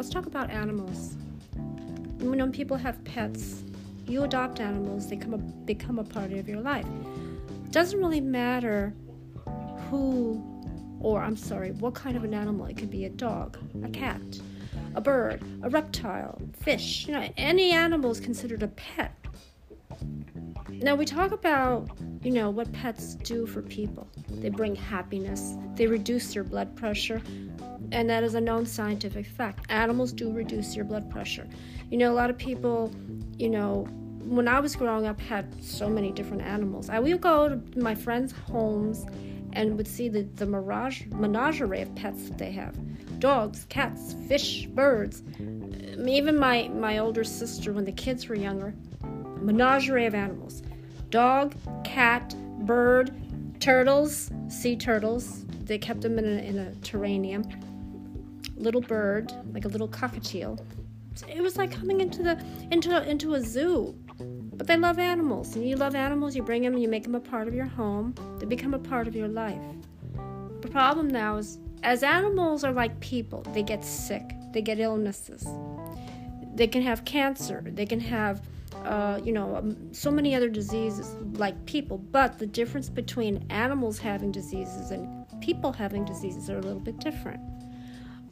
let's talk about animals. When people have pets, you adopt animals, they come a, become a part of your life. It doesn't really matter who, or I'm sorry, what kind of an animal. It could be a dog, a cat, a bird, a reptile, fish. You know, any animal is considered a pet. Now we talk about, you know, what pets do for people. They bring happiness. They reduce your blood pressure, and that is a known scientific fact. Animals do reduce your blood pressure. You know, a lot of people, you know, when I was growing up, had so many different animals. I would go to my friends' homes and would see the, the mirage, menagerie of pets that they have dogs, cats, fish, birds. Even my, my older sister, when the kids were younger, menagerie of animals dog, cat, bird, turtles, sea turtles. They kept them in a, in a terrarium. Little bird, like a little cockatiel. It was like coming into the into into a zoo. But they love animals, and you love animals. You bring them, you make them a part of your home. They become a part of your life. The problem now is, as animals are like people, they get sick, they get illnesses, they can have cancer, they can have uh, you know, um, so many other diseases like people. But the difference between animals having diseases and people having diseases are a little bit different.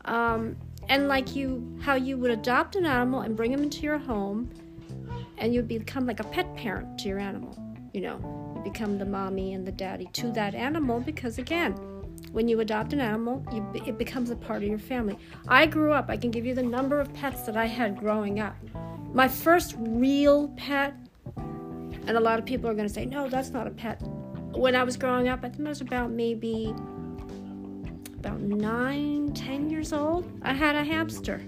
Um, and like you, how you would adopt an animal and bring them into your home, and you'd become like a pet parent to your animal. You know, you become the mommy and the daddy to that animal because again, when you adopt an animal, you, it becomes a part of your family. I grew up. I can give you the number of pets that I had growing up. My first real pet, and a lot of people are going to say, no, that's not a pet. When I was growing up, I think I was about maybe about nine, ten years old. I had a hamster,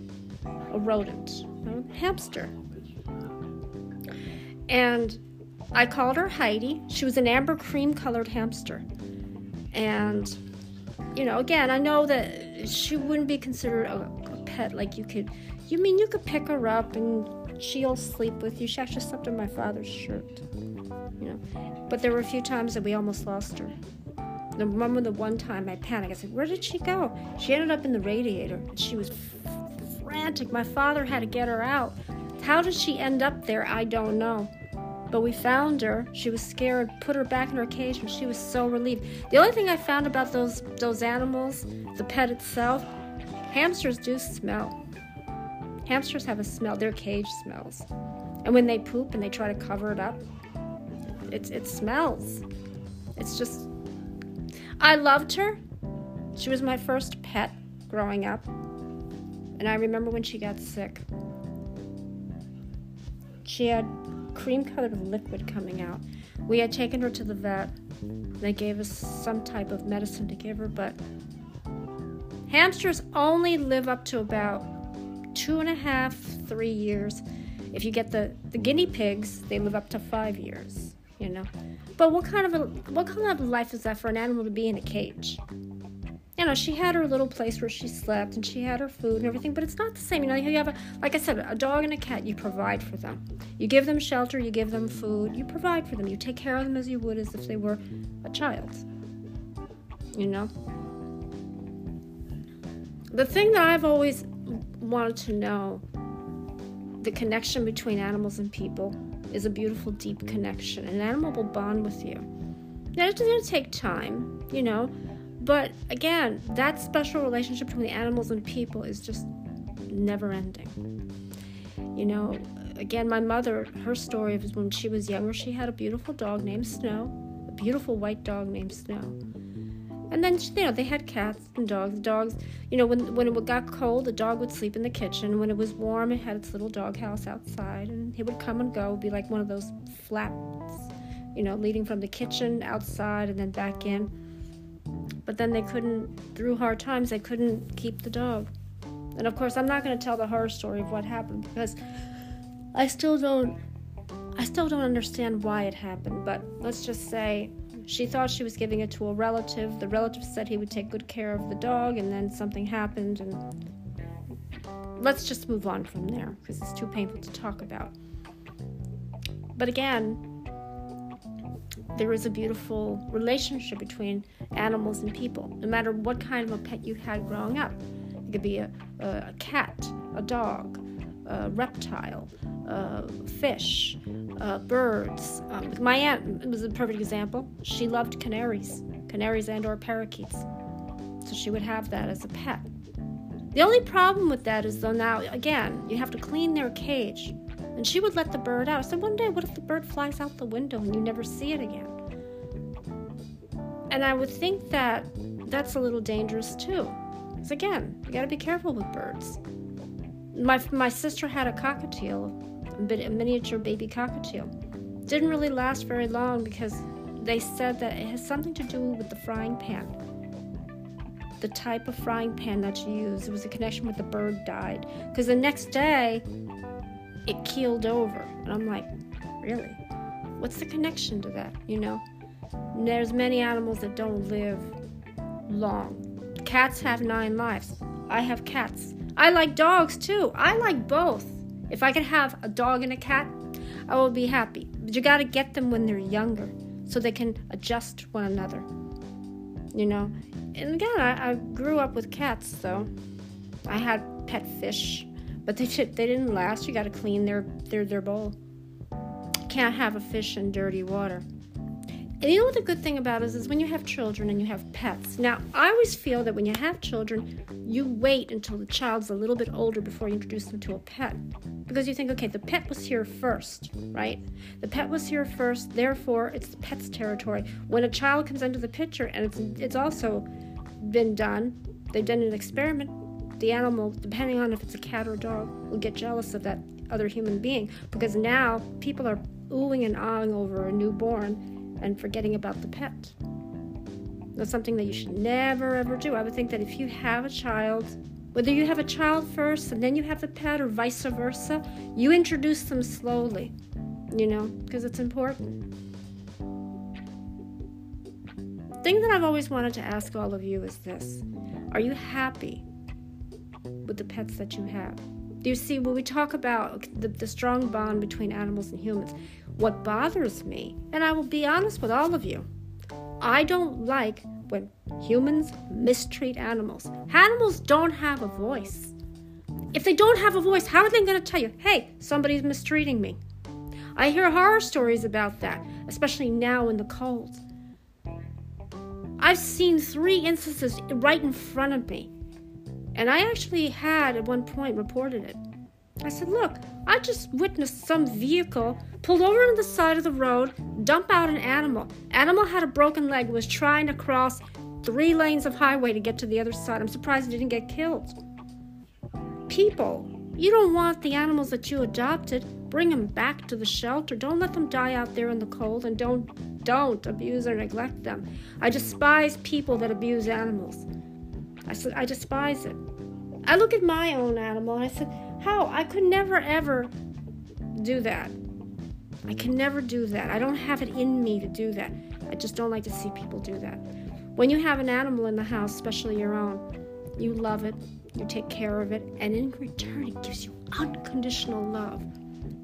a rodent, a hamster. And I called her Heidi. She was an amber cream colored hamster. And, you know, again, I know that she wouldn't be considered a, a pet. Like you could, you mean you could pick her up and she'll sleep with you. She actually slept in my father's shirt, you know. But there were a few times that we almost lost her. The remember the one time I panicked. I said, "Where did she go?" She ended up in the radiator. She was frantic. My father had to get her out. How did she end up there? I don't know. But we found her. She was scared. Put her back in her cage, and she was so relieved. The only thing I found about those those animals, the pet itself, hamsters do smell. Hamsters have a smell, their cage smells. And when they poop and they try to cover it up, it, it smells. It's just. I loved her. She was my first pet growing up. And I remember when she got sick. She had cream colored liquid coming out. We had taken her to the vet. They gave us some type of medicine to give her, but hamsters only live up to about two and a half, three years. If you get the, the guinea pigs, they live up to five years, you know. But what kind of a what kind of life is that for an animal to be in a cage? You know, she had her little place where she slept and she had her food and everything, but it's not the same. You know, you have a like I said, a dog and a cat, you provide for them. You give them shelter, you give them food, you provide for them. You take care of them as you would as if they were a child. You know? The thing that I've always wanted to know the connection between animals and people is a beautiful, deep connection. An animal will bond with you. Now, it's going to take time, you know, but again, that special relationship between the animals and people is just never ending. You know, again, my mother, her story was when she was younger, she had a beautiful dog named Snow, a beautiful white dog named Snow. And then you know they had cats and dogs. Dogs, you know, when when it got cold, the dog would sleep in the kitchen. When it was warm, it had its little dog house outside, and he would come and go. It'd be like one of those flaps, you know, leading from the kitchen outside and then back in. But then they couldn't, through hard times, they couldn't keep the dog. And of course, I'm not going to tell the horror story of what happened because I still don't, I still don't understand why it happened. But let's just say she thought she was giving it to a relative. The relative said he would take good care of the dog, and then something happened, and let's just move on from there because it's too painful to talk about. But again, there is a beautiful relationship between animals and people, no matter what kind of a pet you had growing up. It could be a, a, cat, a dog, reptile, fish, birds. Um, my aunt was a perfect example. She loved canaries, canaries and/or parakeets, so she would have that as a pet. The only problem with that is though now again you have to clean their cage, and she would let the bird out. Said one day, what if the bird flies out the window and you never see it again? And I would think that that's a little dangerous too. Because again, you got to be careful with birds. My my sister had a cockatiel a miniature baby cockatiel. Didn't really last very long because they said that it has something to do with the frying pan. The type of frying pan that you use. It was a connection with the bird died. Because the next day, it keeled over. And I'm like, really? What's the connection to that? You know? And there's many animals that don't live long. Cats have nine lives. I have cats. I like dogs too. I like both. If I could have a dog and a cat, I will be happy. But you gotta get them when they're younger so they can adjust one another. You know? And again, I, I grew up with cats, so I had pet fish, but they, they didn't last. You gotta clean their, their, their bowl. Can't have a fish in dirty water. And you know what the good thing about is is when you have children and you have pets. Now, I always feel that when you have children, you wait until the child's a little bit older before you introduce them to a pet. Because you think, okay, the pet was here first, right? The pet was here first, therefore it's the pet's territory. When a child comes into the picture and it's it's also been done, they've done an experiment, the animal, depending on if it's a cat or a dog, will get jealous of that other human being because now people are oohing and ahhing over a newborn and forgetting about the pet. That's something that you should never ever do. I would think that if you have a child, whether you have a child first and then you have the pet or vice versa, you introduce them slowly, you know, because it's important. thing that I've always wanted to ask all of you is this Are you happy with the pets that you have? Do you see, when we talk about the, the strong bond between animals and humans, what bothers me, and I will be honest with all of you, I don't like when humans mistreat animals. Animals don't have a voice. If they don't have a voice, how are they going to tell you, hey, somebody's mistreating me? I hear horror stories about that, especially now in the cold. I've seen three instances right in front of me and I actually had at one point reported it. I said, Look, I just witnessed some vehicle pulled over on the side of the road, dump out an animal. Animal had a broken leg, was trying to cross three lanes of highway to get to the other side. I'm surprised it didn't get killed. People, you don't want the animals that you adopted. Bring them back to the shelter. Don't let them die out there in the cold and don't don't abuse or neglect them. I despise people that abuse animals. I said, I despise it. I look at my own animal and I said, How? I could never ever do that. I can never do that. I don't have it in me to do that. I just don't like to see people do that. When you have an animal in the house, especially your own, you love it, you take care of it, and in return, it gives you unconditional love.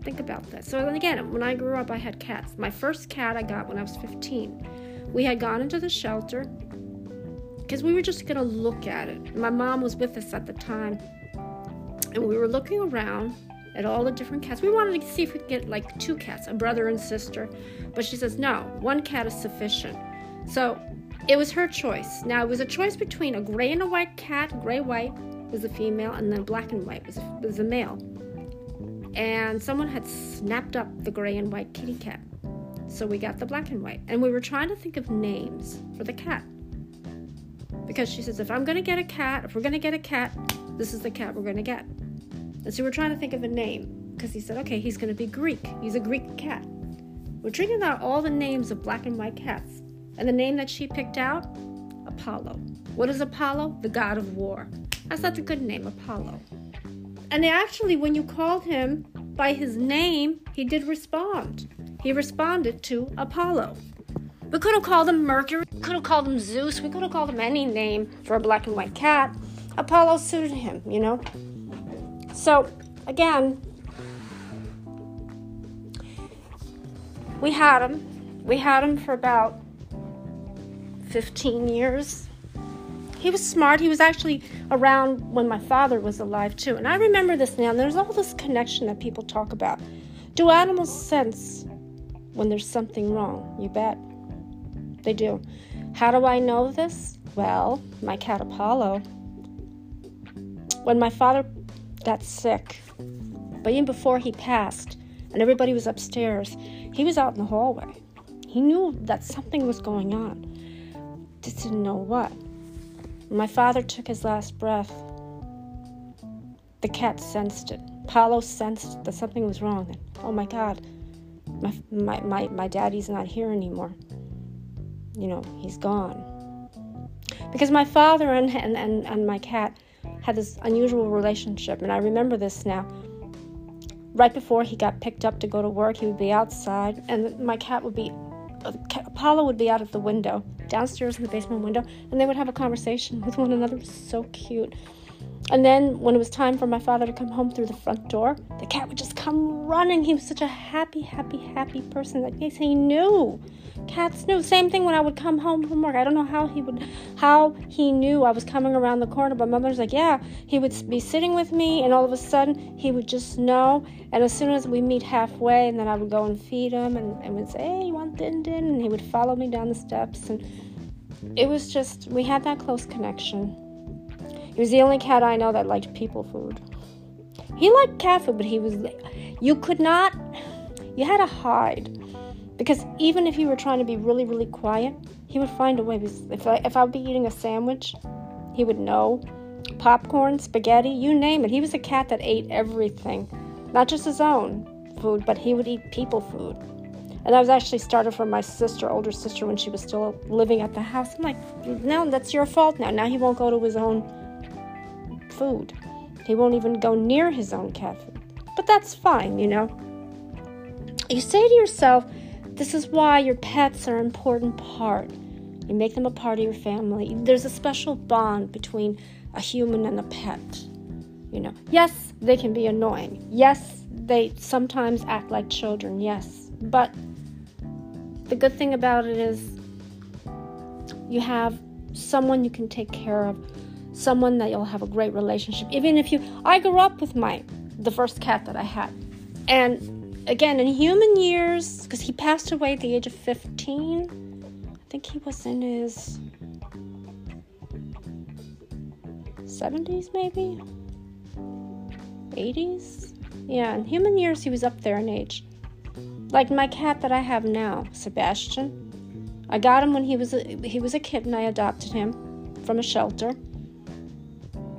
Think about that. So, again, when I grew up, I had cats. My first cat I got when I was 15. We had gone into the shelter because we were just going to look at it. My mom was with us at the time, and we were looking around at all the different cats. We wanted to see if we could get like two cats, a brother and sister, but she says no, one cat is sufficient. So it was her choice. Now it was a choice between a gray and a white cat. Gray white was a female, and then black and white was was a male. And someone had snapped up the gray and white kitty cat. So we got the black and white. And we were trying to think of names for the cat because she says if I'm gonna get a cat, if we're gonna get a cat, this is the cat we're gonna get. And so we're trying to think of a name because he said, okay, he's gonna be Greek. He's a Greek cat. We're thinking out all the names of black and white cats, and the name that she picked out, Apollo. What is Apollo? The god of war. That's not a good name, Apollo. And actually, when you called him by his name, he did respond. He responded to Apollo. We could have called him Mercury, we could have called him Zeus, we could have called him any name for a black and white cat. Apollo suited him, you know? So, again, we had him. We had him for about 15 years. he was smart. He was actually around when my father was alive too. And I remember this now. And There's all this connection that people talk about. Do animals sense when there's something wrong? You bet. They do. How do I know this? Well, my cat Apollo. When my father got sick, but even before he passed, and everybody was upstairs, he was out in the hallway. He knew that something was going on. Just didn't know what. When my father took his last breath, the cat sensed it. Apollo sensed that something was wrong. And, oh my God, my, my, my, my daddy's not here anymore. You know, he's gone. Because my father and, and, and, and my cat had this unusual relationship, and I remember this now. Right before he got picked up to go to work, he would be outside, and my cat would be, uh, Apollo would be out of the window, downstairs in the basement window, and they would have a conversation with one another. It was so cute. And then when it was time for my father to come home through the front door, the cat would just come running. He was such a happy, happy, happy person that he knew. Cats knew. Same thing when I would come home from work. I don't know how he would, how he knew I was coming around the corner. But mother's like, yeah, he would be sitting with me, and all of a sudden he would just know. And as soon as we meet halfway, and then I would go and feed him, and, and would say, hey, you want din din? And he would follow me down the steps, and it was just we had that close connection. He was the only cat I know that liked people food. He liked cat food, but he was. You could not. You had to hide. Because even if you were trying to be really, really quiet, he would find a way. If I, if I would be eating a sandwich, he would know. Popcorn, spaghetti, you name it. He was a cat that ate everything. Not just his own food, but he would eat people food. And that was actually started from my sister, older sister, when she was still living at the house. I'm like, no, that's your fault now. Now he won't go to his own food. He won't even go near his own cat food. But that's fine, you know. You say to yourself, this is why your pets are an important part. You make them a part of your family. There's a special bond between a human and a pet. You know, yes, they can be annoying. Yes, they sometimes act like children. Yes, but the good thing about it is you have someone you can take care of someone that you'll have a great relationship. Even if you, I grew up with my, the first cat that I had. And again, in human years, because he passed away at the age of 15, I think he was in his 70s, maybe? 80s? Yeah, in human years, he was up there in age. Like my cat that I have now, Sebastian. I got him when he was a, he was a kitten. I adopted him from a shelter.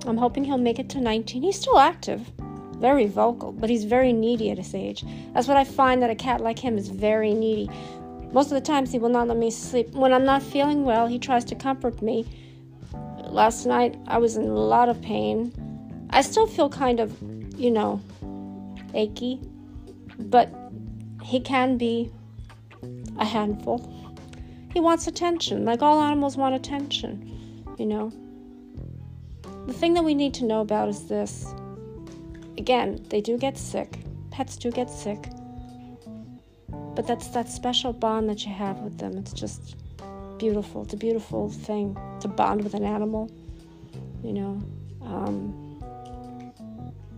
I'm hoping he'll make it to 19. He's still active, very vocal, but he's very needy at his age. That's what I find that a cat like him is very needy. Most of the times he will not let me sleep. When I'm not feeling well, he tries to comfort me. Last night I was in a lot of pain. I still feel kind of, you know, achy, but he can be a handful. He wants attention, like all animals want attention, you know. The thing that we need to know about is this. Again, they do get sick. Pets do get sick. But that's that special bond that you have with them. It's just beautiful. It's a beautiful thing to bond with an animal, you know. Um,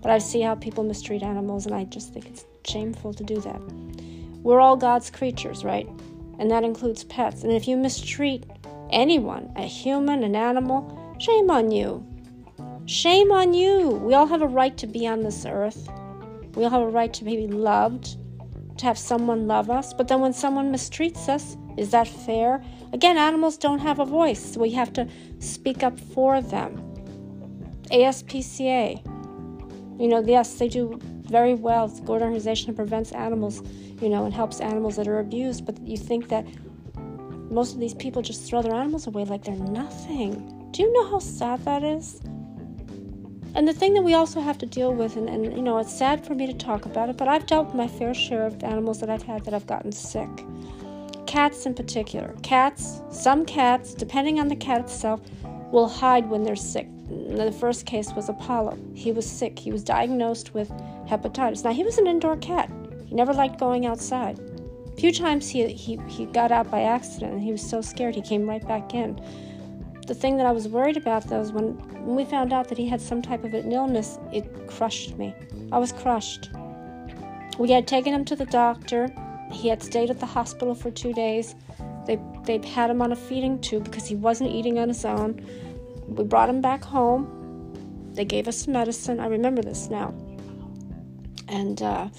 but I see how people mistreat animals, and I just think it's shameful to do that. We're all God's creatures, right? And that includes pets. And if you mistreat anyone, a human, an animal, shame on you. Shame on you. We all have a right to be on this earth. We all have a right to be loved, to have someone love us. But then when someone mistreats us, is that fair? Again, animals don't have a voice. So we have to speak up for them. ASPCA. You know, yes, they do very well. It's a good organization that prevents animals, you know, and helps animals that are abused. But you think that most of these people just throw their animals away like they're nothing. Do you know how sad that is? And the thing that we also have to deal with, and, and you know, it's sad for me to talk about it, but I've dealt with my fair share of animals that I've had that I've gotten sick. Cats in particular. Cats, some cats, depending on the cat itself, will hide when they're sick. The first case was Apollo. He was sick. He was diagnosed with hepatitis. Now, he was an indoor cat. He never liked going outside. A few times he, he, he got out by accident and he was so scared he came right back in. The thing that I was worried about though was when, when we found out that he had some type of an illness, it crushed me. I was crushed. We had taken him to the doctor. He had stayed at the hospital for two days. They they had him on a feeding tube because he wasn't eating on his own. We brought him back home. They gave us medicine. I remember this now. And uh,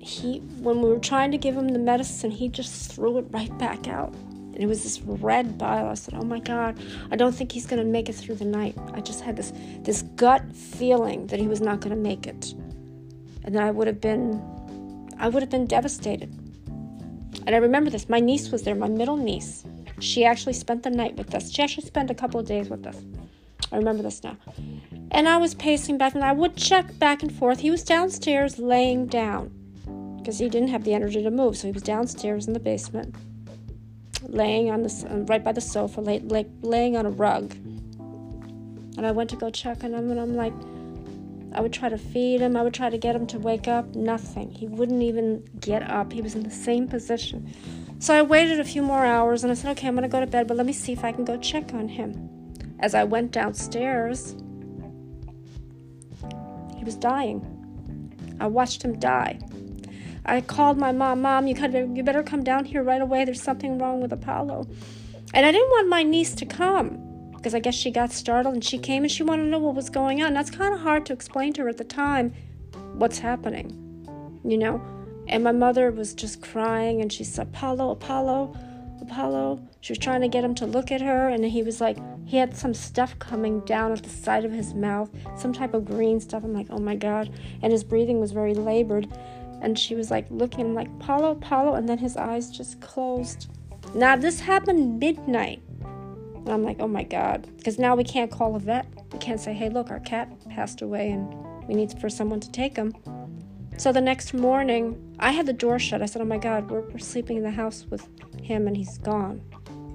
he, when we were trying to give him the medicine, he just threw it right back out. And it was this red bile. I said, "Oh my God, I don't think he's going to make it through the night." I just had this this gut feeling that he was not going to make it, and that I would have been, I would have been devastated. And I remember this. My niece was there, my middle niece. She actually spent the night with us. She actually spent a couple of days with us. I remember this now. And I was pacing back, and I would check back and forth. He was downstairs laying down because he didn't have the energy to move. So he was downstairs in the basement, laying on the uh, right by the sofa, lay, lay, laying on a rug. And I went to go check on him, and I'm like, I would try to feed him. I would try to get him to wake up. Nothing. He wouldn't even get up. He was in the same position. So I waited a few more hours and I said, okay, I'm to go to bed, but let me see if I can go check on him. As I went downstairs, he was dying. I watched him die. I called my mom, Mom, you, you better come down here right away. There's something wrong with Apollo. And I didn't want my niece to come because I guess she got startled and she came and she wanted to know what was going on. That's kind of hard to explain to her at the time what's happening, you know? And my mother was just crying and she said, Apollo, Apollo, Apollo. She was trying to get him to look at her and he was like, he had some stuff coming down at the side of his mouth, some type of green stuff. I'm like, oh my God. And his breathing was very labored. And she was like looking like, Apollo, Apollo. And then his eyes just closed. Now, this happened midnight. And I'm like, oh my God. Because now we can't call a vet. We can't say, hey, look, our cat passed away and we need for someone to take him. So the next morning, I had the door shut. I said, oh my God, we're, we're sleeping in the house with him and he's gone.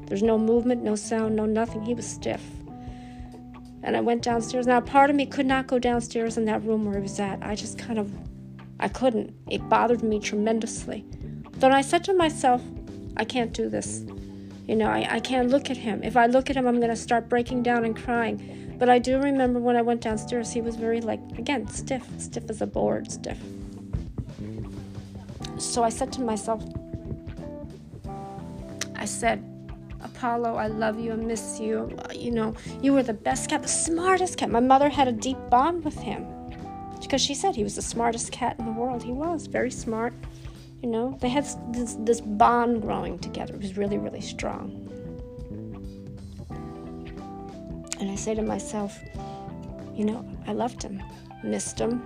There's no movement, no sound, no nothing. He was stiff. And I went downstairs. Now, part of me could not go downstairs in that room where he was at. I just kind of, I couldn't. It bothered me tremendously. Then I said to myself, I can't do this. You know, I, I can't look at him. If I look at him, I'm going to start breaking down and crying. But I do remember when I went downstairs, he was very, like, again, stiff, stiff as a board, stiff. So I said to myself, I said, Apollo, I love you, I miss you. You know, you were the best cat, the smartest cat. My mother had a deep bond with him because she said he was the smartest cat in the world. He was very smart. You know, they had this, this bond growing together. It was really, really strong. And I say to myself, you know, I loved him, missed him.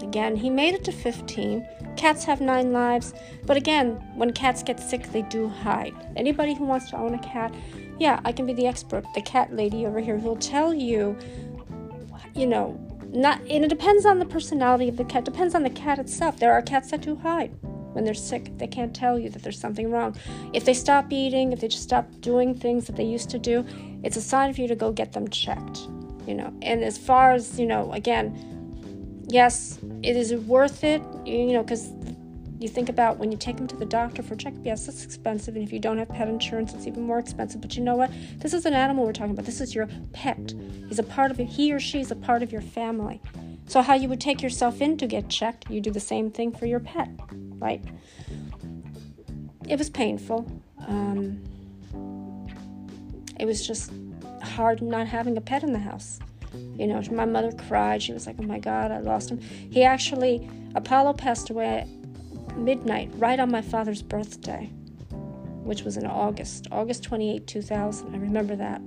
Again, he made it to 15. Cats have nine lives, but again, when cats get sick, they do hide. Anybody who wants to own a cat, yeah, I can be the expert, the cat lady over here who'll tell you, you know, not and it depends on the personality of the cat, depends on the cat itself. There are cats that do hide when they're sick. They can't tell you that there's something wrong. If they stop eating, if they just stop doing things that they used to do, it's a sign for you to go get them checked. You know, and as far as, you know, again, yes, it is worth it, you know, because you think about when you take them to the doctor for checkup, yes, it's expensive. And if you don't have pet insurance, it's even more expensive. But you know what? This is an animal we're talking about. This is your pet. He's a part of it. He or she is a part of your family. So, how you would take yourself in to get checked, you do the same thing for your pet, right? It was painful. Um, it was just hard not having a pet in the house. You know, my mother cried. She was like, oh my God, I lost him. He actually, Apollo passed away midnight, right on my father's birthday, which was in August, August 28, 2000. I remember that.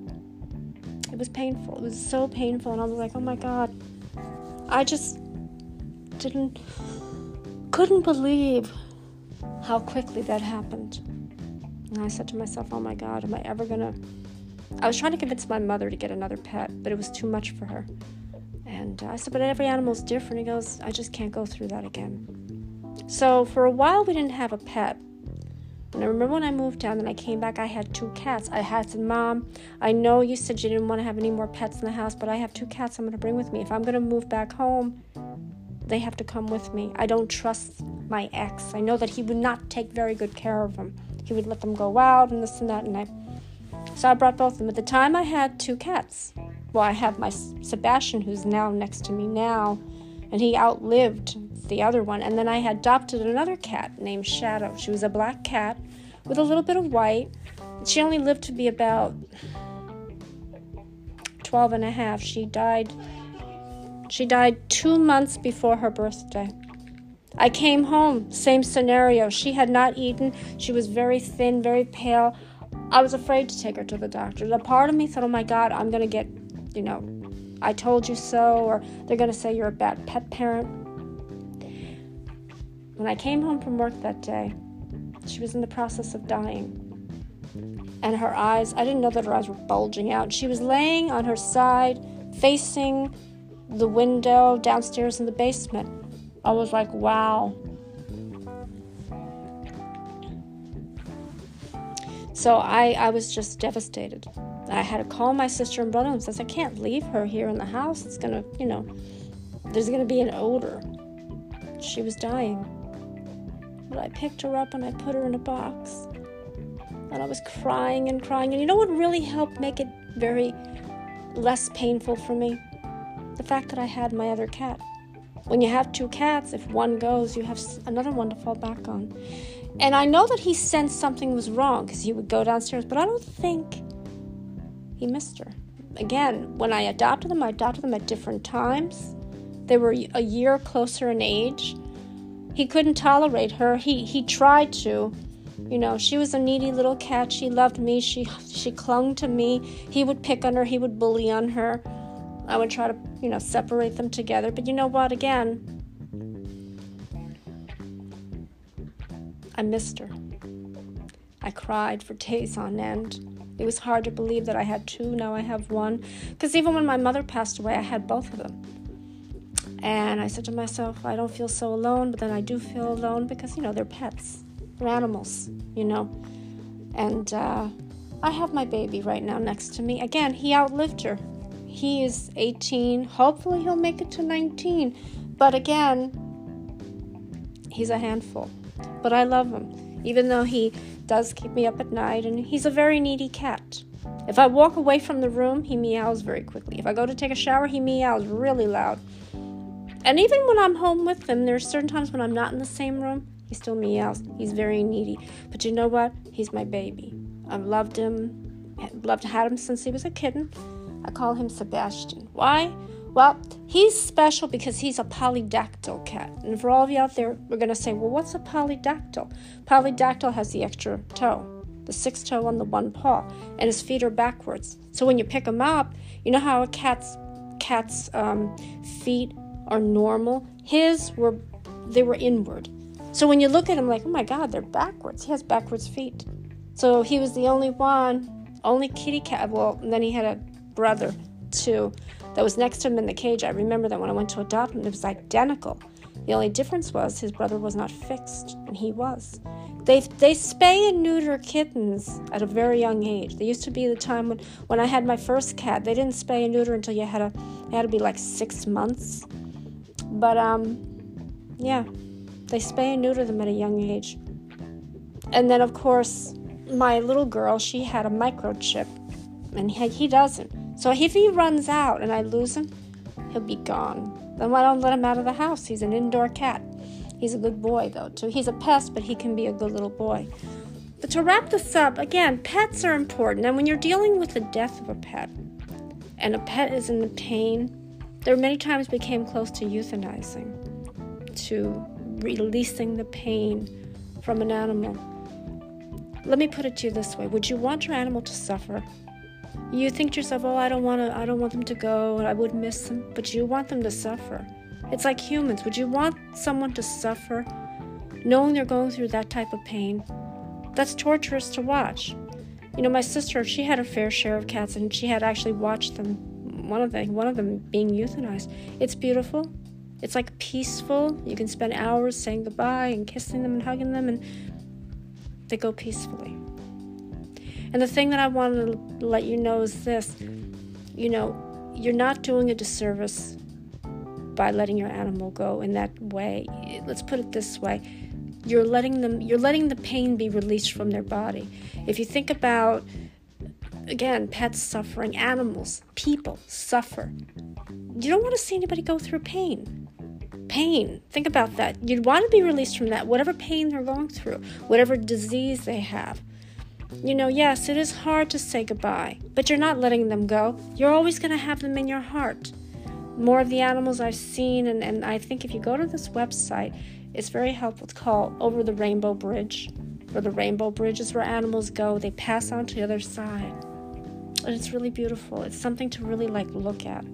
It was painful. It was so painful. And I was like, oh my God, I just didn't, couldn't believe how quickly that happened. And I said to myself, oh my God, am I ever gonna. I was trying to convince my mother to get another pet, but it was too much for her. And I said, but every animal's different. He goes, I just can't go through that again. So for a while, we didn't have a pet. And I remember when I moved down and I came back, I had two cats. I had said, Mom, I know you said you didn't want to have any more pets in the house, but I have two cats I'm going to bring with me. If I'm going to move back home, they have to come with me. I don't trust my ex. I know that he would not take very good care of them. He would let them go out and this and that. And I, So I brought both of them. At the time, I had two cats. Well, I have my Sebastian, who's now next to me now, and he outlived the other one. And then I had adopted another cat named Shadow. She was a black cat with a little bit of white. She only lived to be about 12 and a half. She died she died 2 months before her birthday. I came home, same scenario. She had not eaten. She was very thin, very pale. I was afraid to take her to the doctor. A part of me thought, oh my God, I'm going to get, you know, I told you so, or they're going to say you're a bad pet parent. When I came home from work that day, she was in the process of dying. And her eyes, I didn't know that her eyes were bulging out. She was laying on her side, facing the window downstairs in the basement. I was like, wow. So I, I was just devastated. I had to call my sister and brother and says, I can't leave her here in the house. It's gonna, you know, there's gonna be an odor. She was dying. But I picked her up and I put her in a box. And I was crying and crying. And you know what really helped make it very less painful for me? The fact that I had my other cat. When you have two cats, if one goes, you have another one to fall back on. And I know that he sensed something was wrong because he would go downstairs, but I don't think he missed her. Again, when I adopted them, I adopted them at different times. They were a year closer in age. He couldn't tolerate her. He he tried to. You know, she was a needy little cat. She loved me. She she clung to me. He would pick on her. He would bully on her. I would try to, you know, separate them together. But you know what? Again, I missed her. I cried for days on end. It was hard to believe that I had two, now I have one. Because even when my mother passed away, I had both of them. And I said to myself, I don't feel so alone, but then I do feel alone because, you know, they're pets, they're animals, you know. And uh, I have my baby right now next to me. Again, he outlived her. He is 18. Hopefully, he'll make it to 19. But again, he's a handful. But I love him, even though he does keep me up at night, and he's a very needy cat. If I walk away from the room, he meows very quickly. If I go to take a shower, he meows really loud. And even when I'm home with him, there's certain times when I'm not in the same room, he still meows. He's very needy. But you know what? He's my baby. I've loved him, loved had him since he was a kitten. I call him Sebastian. Why? Well, he's special because he's a polydactyl cat. And for all of you out there, we're going to say, well, what's a polydactyl? Polydactyl has the extra toe, the sixth toe on the one paw, and his feet are backwards. So when you pick him up, you know how a cat's cat's um, feet are normal. His were they were inward. So when you look at him, like, oh my God, they're backwards. He has backwards feet. So he was the only one, only kitty cat. Well, and then he had a brother too that was next to him in the cage. I remember that when I went to adopt him, it was identical. The only difference was his brother was not fixed, and he was. They, they spay and neuter kittens at a very young age. There used to be the time when, when I had my first cat, they didn't spay and neuter until you had a you had to be like six months. But um, yeah, they spay and neuter them at a young age. And then of course, my little girl, she had a microchip, and he, he doesn't. So if he runs out and I lose him, he'll be gone. Then I don't let him out of the house. He's an indoor cat. He's a good boy, though, too. He's a pest, but he can be a good little boy. But to wrap this up, again, pets are important. And when you're dealing with the death of a pet, and a pet is in the pain, there many times we came close to euthanizing, to releasing the pain from an animal. Let me put it to you this way Would you want your animal to suffer? You think to yourself, "Oh, I don't want to. I don't want them to go. I would miss them." But you want them to suffer. It's like humans. Would you want someone to suffer, knowing they're going through that type of pain? That's torturous to watch. You know, my sister, she had a fair share of cats, and she had actually watched them. One of them, one of them being euthanized. It's beautiful. It's like peaceful. You can spend hours saying goodbye and kissing them and hugging them, and they go peacefully. And the thing that I wanted to let you know is this you know, you're not doing a disservice by letting your animal go in that way. Let's put it this way. You're letting them you're letting the pain be released from their body. If you think about again, pets suffering, animals, people suffer. You don't want to see anybody go through pain. Pain. Think about that. You'd want to be released from that, whatever pain they're going through, whatever disease they have. You know, yes, it is hard to say goodbye, but you're not letting them go. You're always going to have them in your heart. More of the animals I've seen, and, and I think if you go to this website, it's very helpful. It's called Over the Rainbow Bridge, or the Rainbow Bridge is where animals go. They pass on to the other side. And it's really beautiful. It's something to really like look at.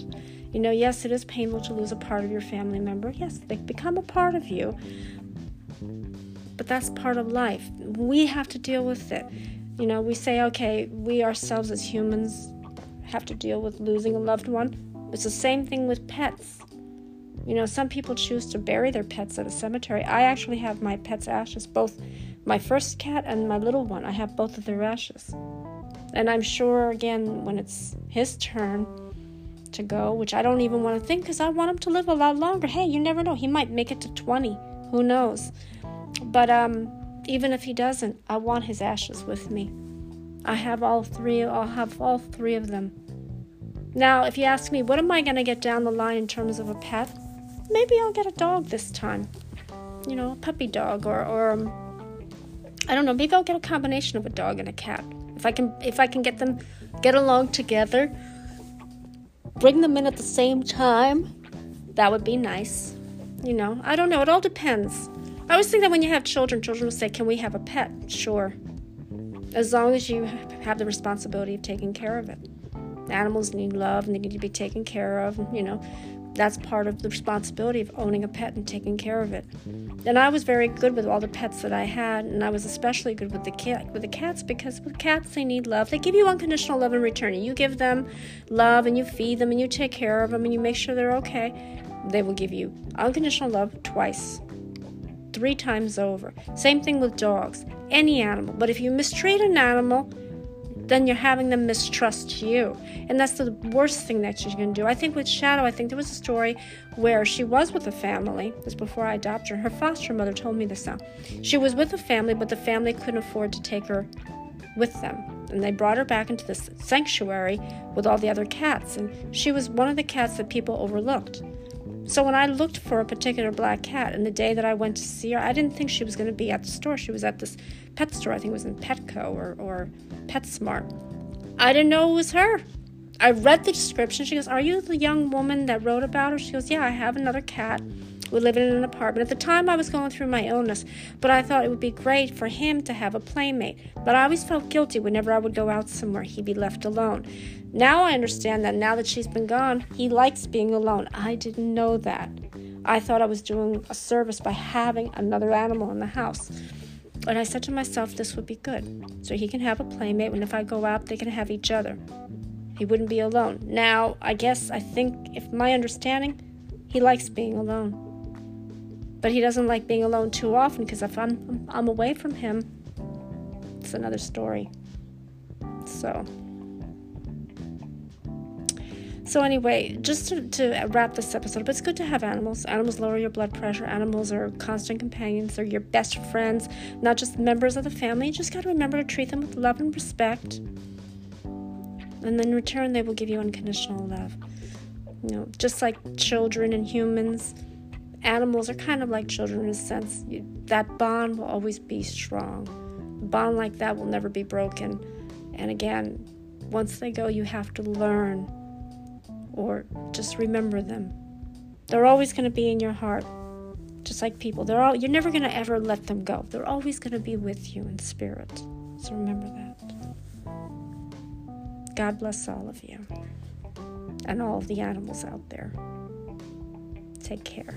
You know, yes, it is painful to lose a part of your family member. Yes, they become a part of you. But that's part of life. We have to deal with it. You know, we say, okay, we ourselves as humans have to deal with losing a loved one. It's the same thing with pets. You know, some people choose to bury their pets at a cemetery. I actually have my pet's ashes, both my first cat and my little one. I have both of their ashes. And I'm sure, again, when it's his turn to go, which I don't even want to think because I want him to live a lot longer. Hey, you never know. He might make it to 20. Who knows? But um, even if he doesn't, I want his ashes with me. I have all three, I'll have all three of them. Now, if you ask me, what am I going to get down the line in terms of a pet? Maybe I'll get a dog this time. You know, a puppy dog or, or um, I don't know, maybe I'll get a combination of a dog and a cat. If I can if I can get them get along together, bring them in at the same time, that would be nice. You know, I don't know, it all depends. I always think that when you have children, children will say, Can we have a pet? Sure. As long as you have the responsibility of taking care of it. Animals need love and they need to be taken care of. You know, that's part of the responsibility of owning a pet and taking care of it. And I was very good with all the pets that I had, and I was especially good with the cat with the cats because with cats they need love. They give you unconditional love in return. You give them love and you feed them and you take care of them and you make sure they're okay. They will give you unconditional love twice three times over. Same thing with dogs, any animal. But if you mistreat an animal, then you're having them mistrust you. And that's the worst thing that you can do. I think with Shadow, I think there was a story where she was with a family. This before I adopted her. Her foster mother told me this now. She was with a family, but the family couldn't afford to take her with them. And they brought her back into this sanctuary with all the other cats. And she was one of the cats that people overlooked. So when I looked for a particular black cat, and the day that I went to see her, I didn't think she was going to be at the store. She was at this pet store. I think it was in Petco or, or PetSmart. I didn't know it was her. I read the description. She goes, Are you the young woman that wrote about her? She goes, Yeah, I have another cat. We live in an apartment. At the time, I was going through my illness, but I thought it would be great for him to have a playmate. But I always felt guilty whenever I would go out somewhere, he'd be left alone. Now I understand that now that she's been gone, he likes being alone. I didn't know that. I thought I was doing a service by having another animal in the house. And I said to myself, this would be good. So he can have a playmate, and if I go out, they can have each other. He wouldn't be alone. Now, I guess, I think, if my understanding, he likes being alone. But he doesn't like being alone too often because if I'm, I'm away from him, it's another story. So. So, anyway, just to, to, wrap this episode up, it's good to have animals. Animals lower your blood pressure. Animals are constant companions. They're your best friends, not just members of the family. You just got to remember to treat them with love and respect. And then in return, they will give you unconditional love. You know, just like children and humans, animals are kind of like children in a sense. You, that bond will always be strong. A bond like that will never be broken. And again, once they go, you have to learn or just remember them. They're always going to be in your heart, just like people. They're all you're never going to ever let them go. They're always going to be with you in spirit. So remember that. God bless all of you and all of the animals out there. Take care.